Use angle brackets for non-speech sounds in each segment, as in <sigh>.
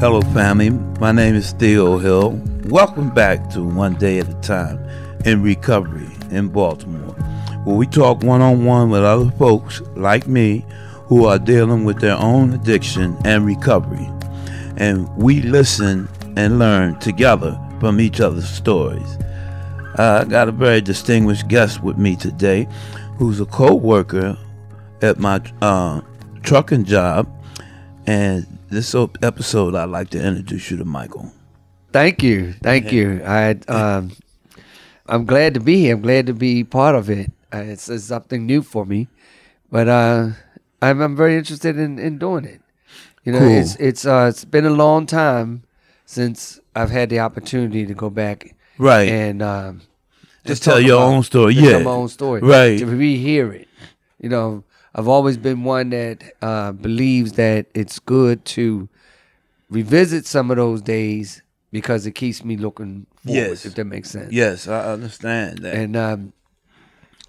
Hello, family. My name is Theo Hill. Welcome back to One Day at a Time in Recovery in Baltimore, where we talk one on one with other folks like me who are dealing with their own addiction and recovery. And we listen and learn together from each other's stories. I got a very distinguished guest with me today who's a co worker at my uh, trucking job. And this episode, I'd like to introduce you to Michael. Thank you, thank you. I, um, I'm glad to be here. I'm glad to be part of it. Uh, it's, it's, something new for me, but uh, I'm, I'm very interested in, in doing it. You know, cool. it's it's uh, it's been a long time since I've had the opportunity to go back, right, and um, just tell your about, own story. Yeah, Tell my own story, right, to rehear it. You know, I've always been one that uh, believes that it's good to revisit some of those days because it keeps me looking forward. Yes. If that makes sense. Yes, I understand that. And um,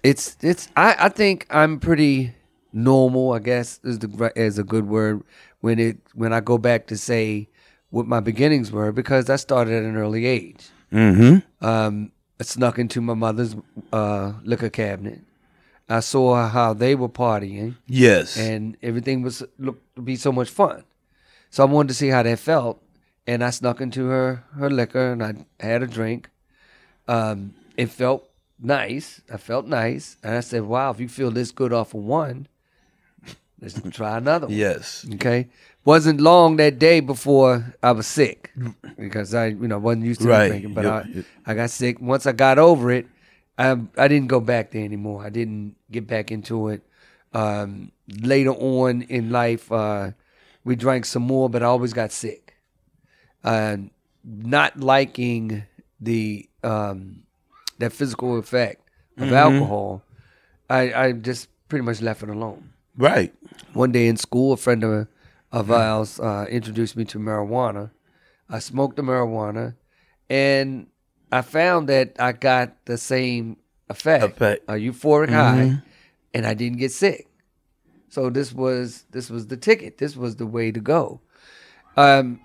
it's it's I, I think I'm pretty normal. I guess is the is a good word when it when I go back to say what my beginnings were because I started at an early age. Mm-hmm. Um, I snuck into my mother's uh, liquor cabinet. I saw how they were partying. Yes. And everything was looked to be so much fun. So I wanted to see how that felt. And I snuck into her her liquor and I had a drink. Um, it felt nice. I felt nice. And I said, Wow, if you feel this good off of one, let's <laughs> try another one. Yes. Okay. Wasn't long that day before I was sick. Because I, you know, wasn't used to right. drinking. But I, I got sick. Once I got over it, I I didn't go back there anymore. I didn't get back into it. Um, later on in life, uh, we drank some more, but I always got sick. Uh, not liking the um, that physical effect of mm-hmm. alcohol, I, I just pretty much left it alone. Right. One day in school, a friend of, of ours uh, introduced me to marijuana. I smoked the marijuana, and I found that I got the same effect, effect. a euphoric mm-hmm. high, and I didn't get sick. So this was this was the ticket. This was the way to go. Um,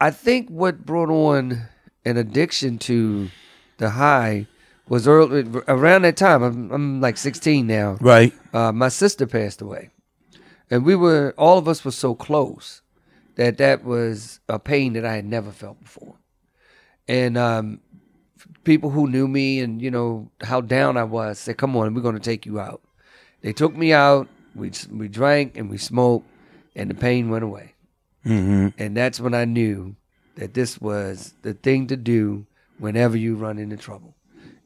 I think what brought on an addiction to the high was early around that time. I'm, I'm like 16 now. Right. Uh, my sister passed away, and we were all of us were so close that that was a pain that I had never felt before. And um, people who knew me and you know how down I was said, "Come on, we're going to take you out." They took me out. We we drank and we smoked, and the pain went away. Mm-hmm. And that's when I knew that this was the thing to do whenever you run into trouble.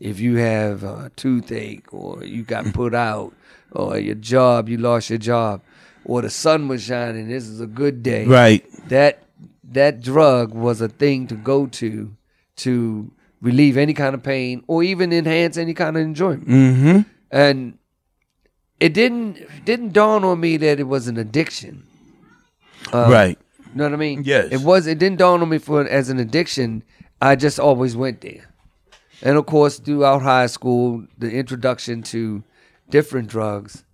If you have a toothache, or you got <laughs> put out, or your job, you lost your job, or the sun was shining, this is a good day. Right. That that drug was a thing to go to to relieve any kind of pain or even enhance any kind of enjoyment. Mm-hmm. And it didn't didn't dawn on me that it was an addiction. Um, right. You know what I mean? Yes. It was. It didn't dawn on me for as an addiction. I just always went there, and of course, throughout high school, the introduction to different drugs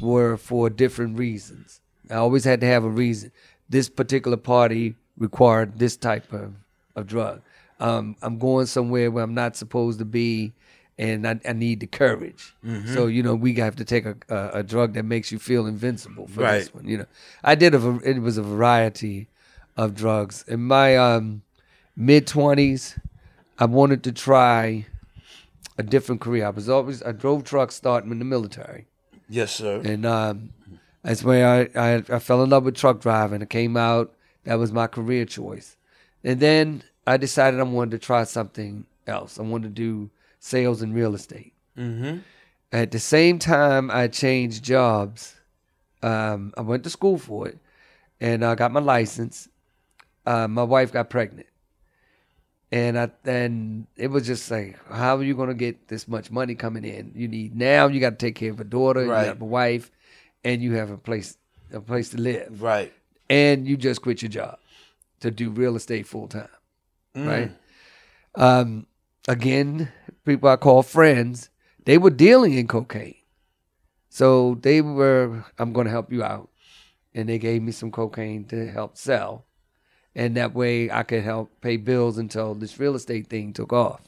were for different reasons. I always had to have a reason. This particular party required this type of, of drug um, I'm going somewhere where I'm not supposed to be, and I, I need the courage. Mm-hmm. So you know, we have to take a, a, a, drug that makes you feel invincible for right. this one. You know, I did a it was a variety of drugs in my um, mid twenties. I wanted to try a different career. I was always I drove trucks starting in the military. Yes, sir. And um, that's where I, I I fell in love with truck driving. It came out that was my career choice, and then I decided I wanted to try something else. I wanted to do sales and real estate. Mm-hmm. At the same time, I changed jobs. Um, I went to school for it, and I got my license. Uh, my wife got pregnant, and I and it was just like, how are you going to get this much money coming in? You need now. You got to take care of a daughter. Right. You have a wife, and you have a place a place to live. Right. And you just quit your job to do real estate full time mm. right? Um, again, people I call friends, they were dealing in cocaine. So they were, I'm going to help you out. And they gave me some cocaine to help sell. and that way I could help pay bills until this real estate thing took off.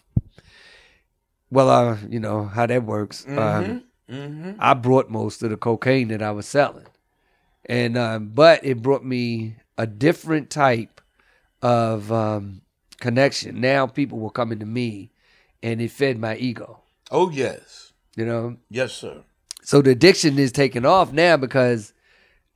Well, uh, you know how that works. Um, Mm-hmm. I brought most of the cocaine that I was selling, and um, but it brought me a different type of um, connection. Now people were coming to me, and it fed my ego. Oh yes, You know, yes, sir. so the addiction is taking off now because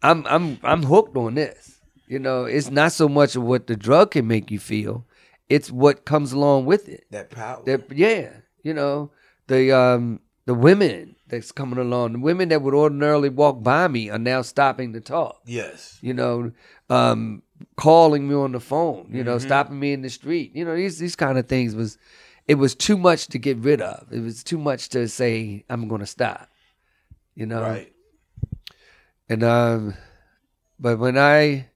I'm I'm I'm hooked on this. You know, it's not so much of what the drug can make you feel; it's what comes along with it. That power. That yeah, you know the um the women that's coming along, the women that would ordinarily walk by me are now stopping to talk. yes. You know, um, calling me on the phone. You know, stopping me in the street. You know, these these kind of things was it was too much to get rid of. It was too much to say I'm going to stop. You know, Right. and um, but when I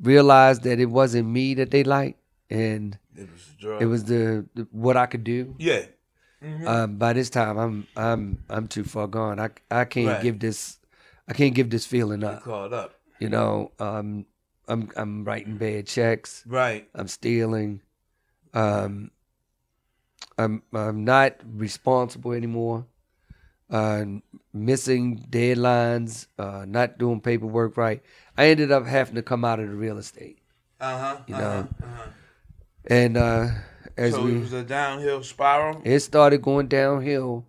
realized that it wasn't me that they liked, and It was it was the, the what I could do. Yeah. Um, by this time, I'm I'm I'm too far gone. I I can't Right. give this I can't give this feeling up. Caught up. You know, um, I'm I'm writing bad checks. Right. I'm stealing. Um, I'm I'm not responsible anymore. Uh, missing deadlines. Uh, not doing paperwork right. I ended up having to come out of the real estate. Uh huh. You know, And uh, as So we it was a downhill spiral. it started going downhill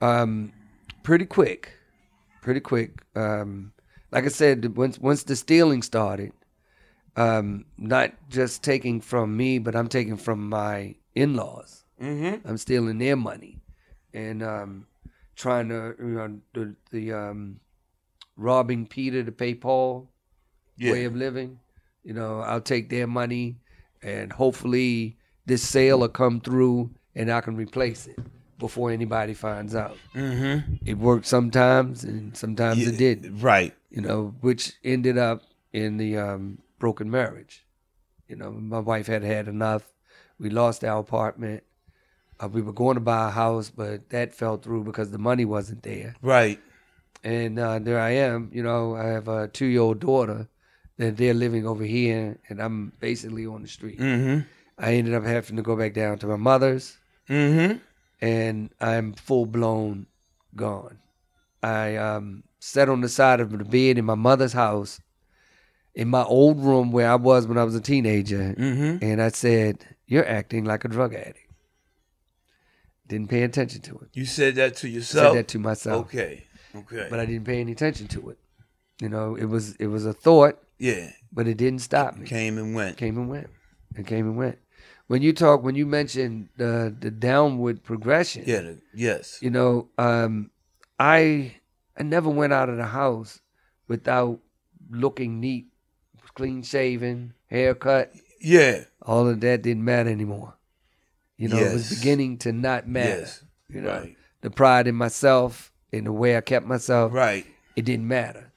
um pretty quick pretty quick um like i said once once the stealing started um not just taking from me but i'm taking from my in-laws Mm-hmm. i'm stealing their money and um trying to you know the, the um robbing peter to pay paul Yeah. way of living. You know, I'll take their money and hopefully this sale will come through and I can replace it before anybody finds out. Mm-hmm. It worked sometimes and sometimes it didn't, Right. you know, which ended up in the um, broken marriage. You know, my wife had had enough. We lost our apartment. Uh, we were going to buy a house, but that fell through because the money wasn't there Right. and uh, there I am. You know, I have a two-year-old daughter that they're living over here, and I'm basically on the street. Mm-hmm. I ended up having to go back down to my mother's, Mm-hmm. and I'm full blown gone. I um, sat on the side of the bed in my mother's house, in my old room where I was when I was a teenager, Mm-hmm. and I said, "You're acting like a drug addict." Didn't pay attention to it. You said that to yourself. I Said that to myself. Okay. Okay. but I didn't pay any attention to it. You know, it was it was a thought, yeah. but it didn't stop me. Came and went. Came and went. It came and went. When you talk, when you mentioned the the downward progression, Yeah. the- yes. you know, um, I I never went out of the house without looking neat, clean shaven, haircut. Yeah. All of that didn't matter anymore. You know, it was beginning to not matter. Yes. You know, Right. the pride in myself, in the way I kept myself. Right. it didn't matter.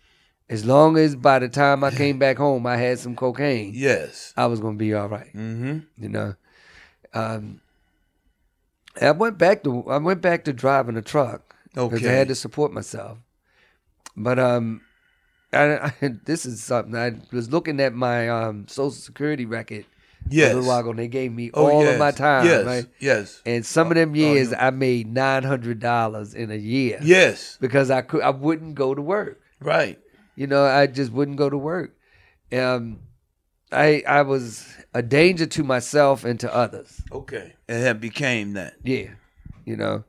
As long as by the time I came back home, I had some cocaine, Yes. I was gonna be all right. Mm-hmm. You know, um, I went back to I went back to driving a truck because I Okay. had to support myself. But um, I, I, <laughs> this is something I was looking at my um social security record Yes. a little while ago, and they gave me Oh, all yes. of my time, Yes. right? Yes. And some of them Oh, years, I made nine hundred dollars in a year Yes. because I could I wouldn't go to work. Right. You know, I just wouldn't go to work. Um, I I was a danger to myself and to others. Okay. And that became that. Yeah, you know,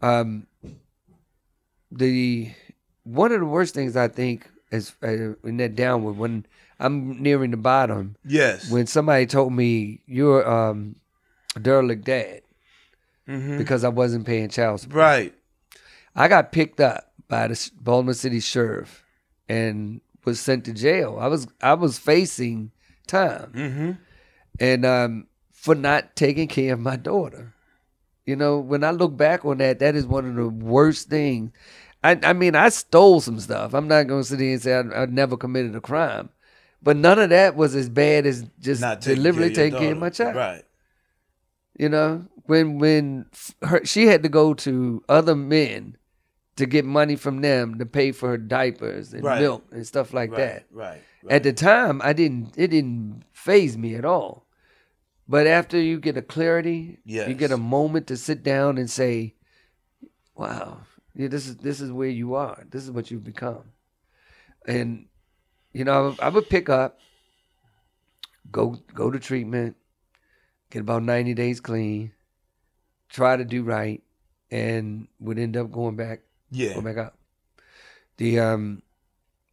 um, the one of the worst things I think is uh, in that downward when I'm nearing the bottom Yes. when somebody told me you're um, a derelict dad mm-hmm. because I wasn't paying child support. Right. I got picked up by the Baltimore City Sheriff and was sent to jail. I was I was facing time Mm-hmm. and um, for not taking care of my daughter. You know, when I look back on that, that is one of the worst things. I, I mean, I stole some stuff. I'm not going to sit here and say I, I never committed a crime, but none of that was as bad as just Not taking deliberately care of taking care of my child. Right. You know, when when her she had to go to other men to get money from them to pay for her diapers and Right. milk and stuff like Right. that. Right. right. At the time, I didn't. It didn't faze me at all. But after you get a clarity, you get a moment to sit down and say, "Wow, yeah, this is this is where you are. This is what you've become." And you know, I would pick up, go go to treatment, get about ninety days clean, try to do right, and would end up going back Yeah. back up. The um,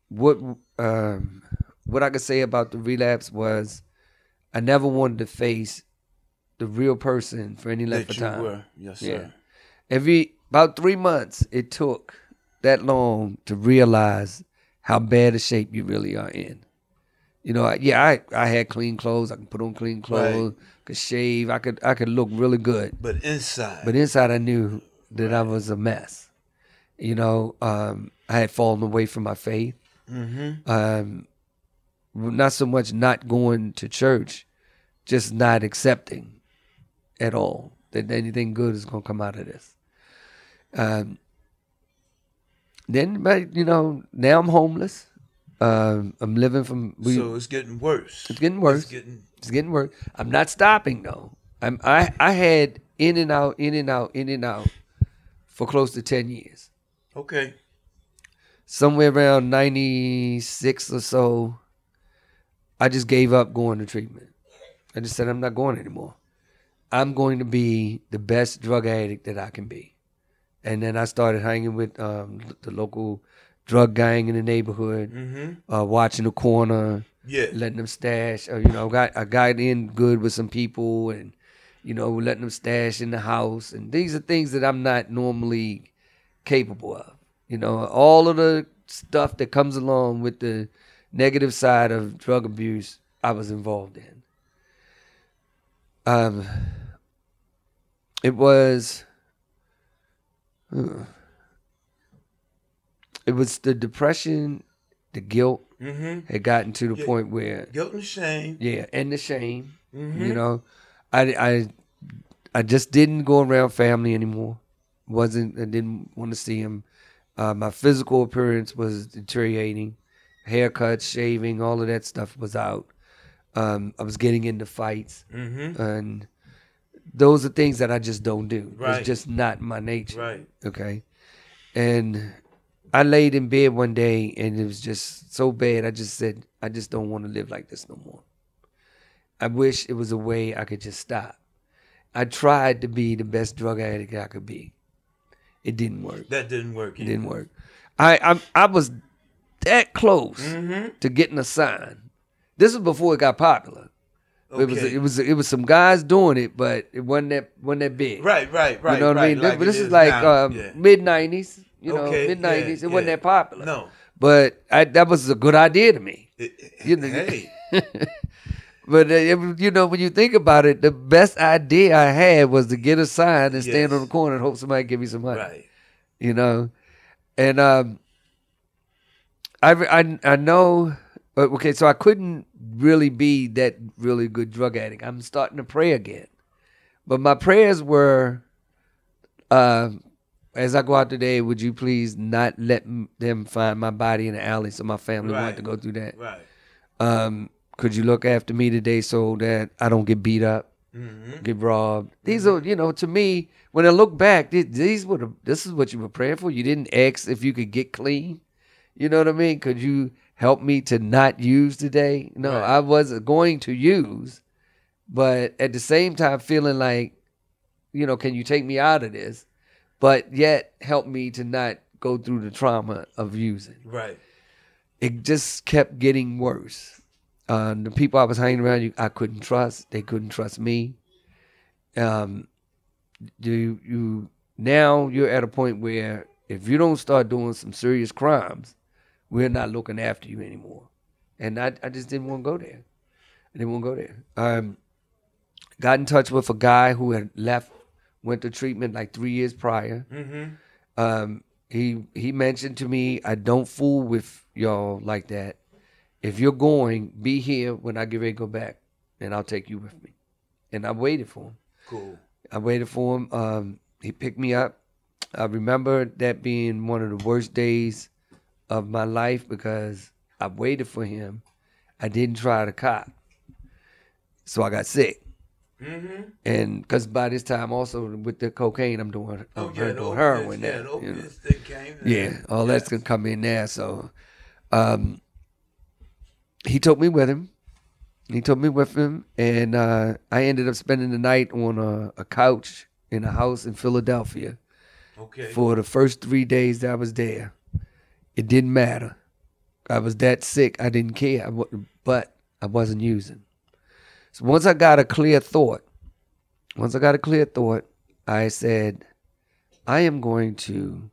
what um, what I could say about the relapse was, I never wanted to face the real person for any length That of you time. were. Yes, Yeah. sir. Every about three months it took that long to realize how bad a shape you really are in. You know, yeah, I, I had clean clothes. I could put on clean clothes. Could shave. I could I could look really good. But inside. But inside, I knew that I was a mess. You know, um, I had fallen away from my faith. mm-hmm. Um, not so much not going to church, just not accepting at all that anything good is going to come out of this. Um, then, but you know, now I'm homeless. Um, I'm living from. We, so it's getting worse. it's getting worse. It's getting. It's getting worse. I'm not stopping though. I'm I I had in and out, in and out, in and out for close to ten years. Okay. Somewhere around ninety six or so, I just gave up going to treatment. I just said I'm not going anymore. I'm going to be the best drug addict that I can be. And then I started hanging with um, the local drug gang in the neighborhood, Mm-hmm. uh, watching the corner, Yeah. letting them stash. Uh, you know, got I got in good with some people, and you know, letting them stash in the house. And these are things that I'm not normally capable of. You know, all of the stuff that comes along with the negative side of drug abuse, I was involved in. Um, it was. uh, It was the depression, the guilt Mm-hmm. had gotten to the Yeah. point where Guilt and shame. yeah, and the shame. Mm-hmm. You know, I, I I just didn't go around family anymore. Wasn't I didn't want to see him. Uh, my physical appearance was deteriorating. Haircuts, shaving, all of that stuff was out. Um, I was getting into fights, Mm-hmm. and those are things that I just don't do. Right. It's just not my nature. Right. Okay. And I laid in bed one day and it was just so bad. I just said, I just don't want to live like this no more. I wish it was a way I could just stop. I tried to be the best drug addict I could be. It didn't work. That didn't work. It didn't work. I I, I was that close Mm-hmm. to getting a sign. This was before it got popular. Okay. It was it was it was some guys doing it, but it wasn't that wasn't that big. right, right, right. You know what right, I mean? Like but this is like now. um, yeah. mid '90s. You know, Okay, mid '90s. yeah, it wasn't yeah. that popular. No. But I, that was a good idea to me. It- You know, hey. <laughs> But uh, you know, when you think about it, the best idea I had was to get a sign and stand Yes. on the corner and hope somebody give me some money. right. You know, and um, I I I know. uh, Okay, so I couldn't really be that really good drug addict. I'm starting to pray again, but my prayers were, uh, as I go out today, would you please not let them find my body in the alley so my family won't have to go through that. Right. Um, could you look after me today so that I don't get beat up, Mm-hmm. get robbed? These are, you know, to me, when I look back, these, these were the, this is what you were praying for. You didn't ask if you could get clean. You know what I mean? Could you help me to not use today? No, Right. I wasn't going to use, but at the same time, feeling like, you know, can you take me out of this? But yet help me to not go through the trauma of using Right. it just kept getting worse. Uh, the people I was hanging around, you, I couldn't trust. They couldn't trust me. Um, you you now you're at a point where if you don't start doing some serious crimes, we're not looking after you anymore. And I I just didn't want to go there. I didn't want to go there. Um, got in touch with a guy who had left, went to treatment like three years prior Mm-hmm. um, he he mentioned to me, I don't fool with y'all like that. If you're going, be here when I get ready to go back, and I'll take you with me. And I waited for him. Cool. I waited for him. Um, he picked me up. I remember that being one of the worst days of my life because I waited for him I didn't try to cop, so I got sick. Mm-hmm. And because by this time, also with the cocaine, I'm doing, I'm Oh yeah, doing heroin opiates, yeah, you know. Yeah, all that's gonna come in there. So, um, he took me with him. He took me with him, and uh, I ended up spending the night on a, a couch in a house in Philadelphia Okay. for the first three days that I was there. It didn't matter. I was that sick. I didn't care. I but I wasn't using. So once I got a clear thought, once I got a clear thought, I said, I am going to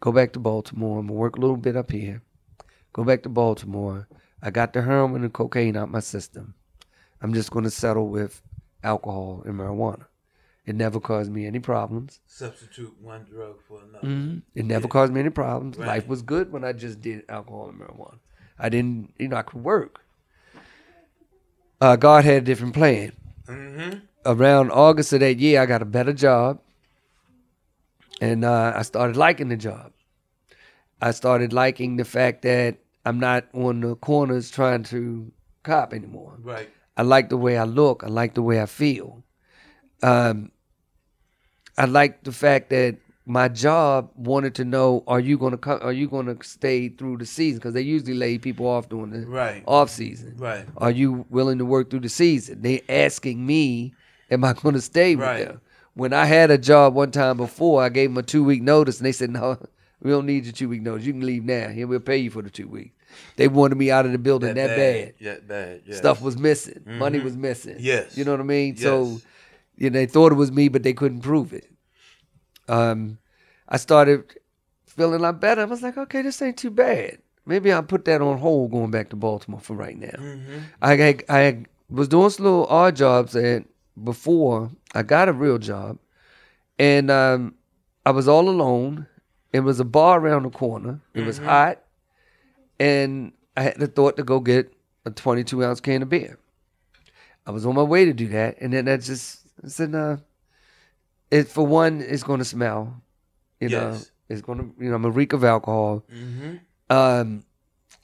go back to Baltimore. I'm gonna work a little bit up here. Go back to Baltimore. I got the heroin and cocaine out my system. I'm just gonna settle with alcohol and marijuana. It never caused me any problems. Substitute one drug for another. Mhm. It never caused me any problems. Right. Life was good when I just did alcohol and marijuana. I didn't, you know, I could work. Uh, God had a different plan. Mm-hmm. Around August of that year, I got a better job, and uh, I started liking the job. I started liking the fact that I'm not on the corners trying to cop anymore. Right. I like the way I look. I like the way I feel. Um, I like the fact that my job wanted to know: Are you going to come? Are you going to stay through the season? Because they usually lay people off during the Right. off season. Right. Are you willing to work through the season? They asking me, am I going to stay with Right. them? When I had a job one time before, I gave them a two week notice, and they said, "No, we don't need your two week notice. You can leave now. Here, we'll pay you for the two weeks." They wanted me out of the building that, bad. Yeah, bad. Yeah. Stuff was missing. Money Mhm. was missing. Yes. You know what I mean? So, you know, they thought it was me, but they couldn't prove it. Um, I started feeling a lot better. I was like, okay, this ain't too bad. Maybe I'll put that on hold going back to Baltimore for right now. Mm-hmm. I, I, I was doing some little odd jobs and before I got a real job. And um, I was all alone. It was a bar around the corner. It was hot. And I had the thought to go get a 22 ounce can of beer. I was on my way to do that. And then I just I said, nah, it, for one, it's going to smell. You know, it's going to, you know, I'm a reek of alcohol Mm-hmm. um,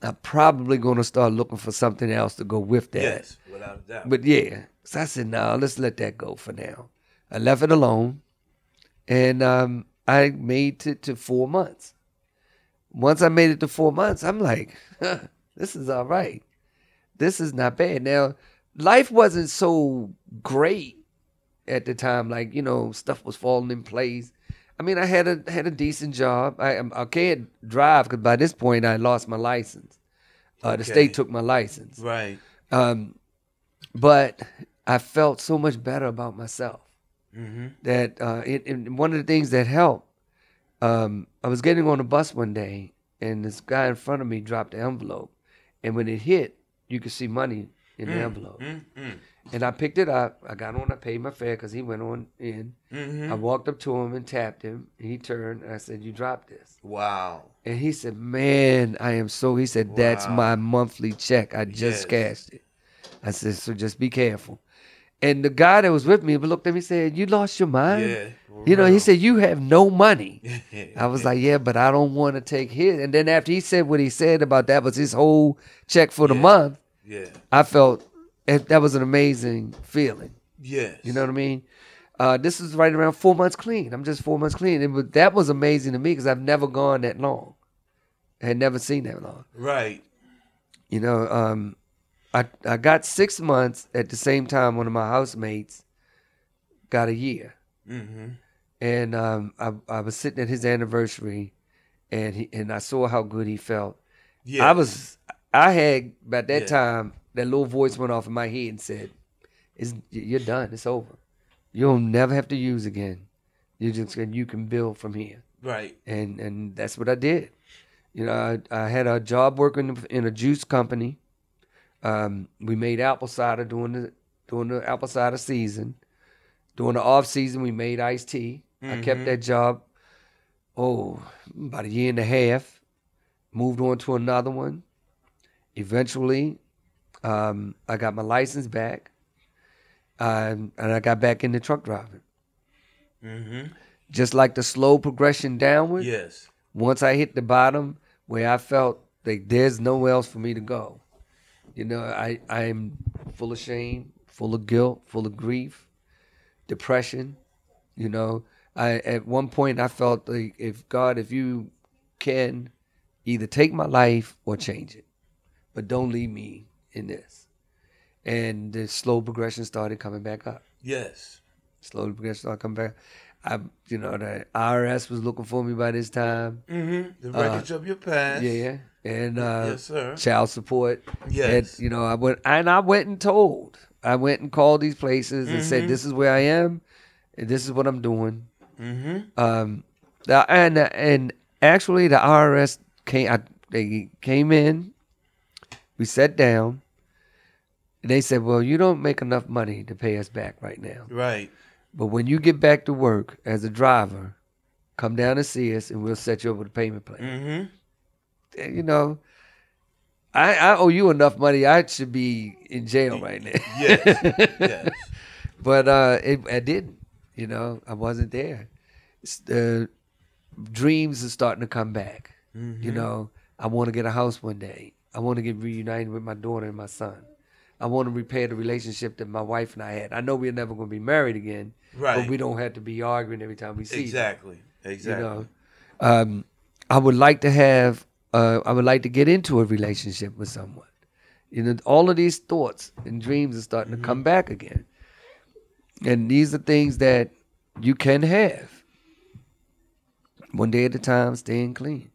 I'm probably going to start looking for something else to go with that. Yes, without a doubt. But yeah, so I said, no, let's let that go for now. I left it alone, and um, I made it to four months. Once I made it to four months, I'm like, huh, this is all right. This is not bad. Now, life wasn't so great at the time. Like you know, stuff was falling in place. I mean, I had a had a decent job. I I can't drive because by this point I lost my license. Uh, The Okay. state took my license. right. Um, but I felt so much better about myself Mm-hmm. that uh, it, and one of the things that helped, um, I was getting on a bus one day and this guy in front of me dropped the envelope, and when it hit, you could see money in the envelope. Mm-hmm. And I picked it up. I got on. I paid my fare because he went on in. Mm-hmm. I walked up to him and tapped him. And he turned and I said, "You dropped this." Wow. And he said, "Man, I am so." He said, "That's Wow. my monthly check. I just Yes. cashed it." I said, "So just be careful." And the guy that was with me looked at me and said, "You lost your mind." Yeah. You know, he said, "You have no money." <laughs> I was like, "Yeah, but I don't want to take his." And then after he said what he said about that was his whole check for the Yeah. month, yeah. I felt that was an amazing feeling. Yes. You know what I mean? Uh, this is right around four months clean. I'm just four months clean. And that was amazing to me because I've never gone that long. I had never seen that long. Right. You know, um, I I got six months at the same time. One of my housemates got a year, Mm-hmm. and um, I I was sitting at his anniversary, and he and I saw how good he felt. Yeah. I was I had by that Yeah. time that little voice went off in my head and said, "It's you're done. It's over. You'll never have to use again. You just you can build from here." Right. and and that's what I did. You know, I, I had a job working in a juice company. Um, we made apple cider during the during the apple cider season. During the off season, we made iced tea. I kept Mhm. that job. Oh, about a year and a half. Moved on to another one. Eventually, um, I got my license back, um, and I got back into truck driving. Mm-hmm. Just like the slow progression downward. Yes. once I hit the bottom where I felt like there's nowhere else for me to go, You know, I I'm full of shame, full of guilt, full of grief, depression. You know, I at one point I felt like if God, if you can either take my life or change it, but don't leave me in this. And the slow progression started coming back up. Yes. Slow progression started coming back. I, you know, the IRS was looking for me by this time. Mm-hmm. The records of your past. Yeah, yeah. And uh, Yes, child support. Yes. And, you know, I went and I went and told. I went and called these places and Mm-hmm. said, "This is where I am, and this is what I'm doing." Mm-hmm. Um, and and actually, the IRS came. I, they came in. We sat down. And they said, "Well, you don't make enough money to pay us back right now, Right. but when you get back to work as a driver, come down and see us, and we'll set you up with a payment plan." Mm-hmm. You know, I, I owe you enough money. I should be in jail right now. <laughs> Yes. yes. <laughs> but uh, it, I didn't. You know, I wasn't there. The dreams are starting to come back. Mm-hmm. You know, I want to get a house one day. I want to get reunited with my daughter and my son. I want to repair the relationship that my wife and I had. I know we're never going to be married again, Right. but we don't have to be arguing every time we see. Exactly. Exactly. you know um, i would like to have uh, i would like to get into a relationship with someone. You know all of these thoughts and dreams are starting to come back again. And these are things that you can have. One day at a time staying clean.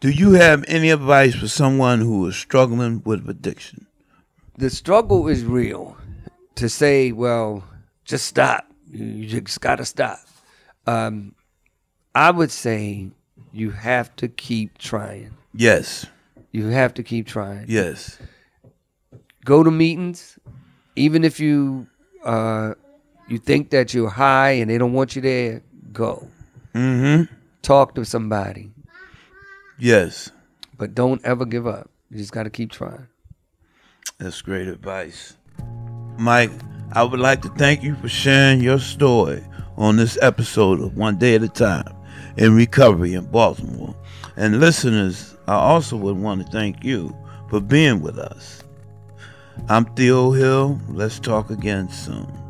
Do you have any advice for someone who is struggling with addiction? the struggle is real to say well just stop. You just gotta stop. Um, i would say you have to keep trying Yes. You have to keep trying. Yes. Go to meetings, even if you uh, you think that you're high and they don't want you there. Go Mm-hmm. talk to somebody, Yes. but don't ever give up. You just got to keep trying. That's great advice. Mike, I would like to thank you for sharing your story on this episode of One Day at a Time in Recovery in Baltimore. And listeners, I also would want to thank you for being with us. I'm Theo Hill. Let's talk again soon.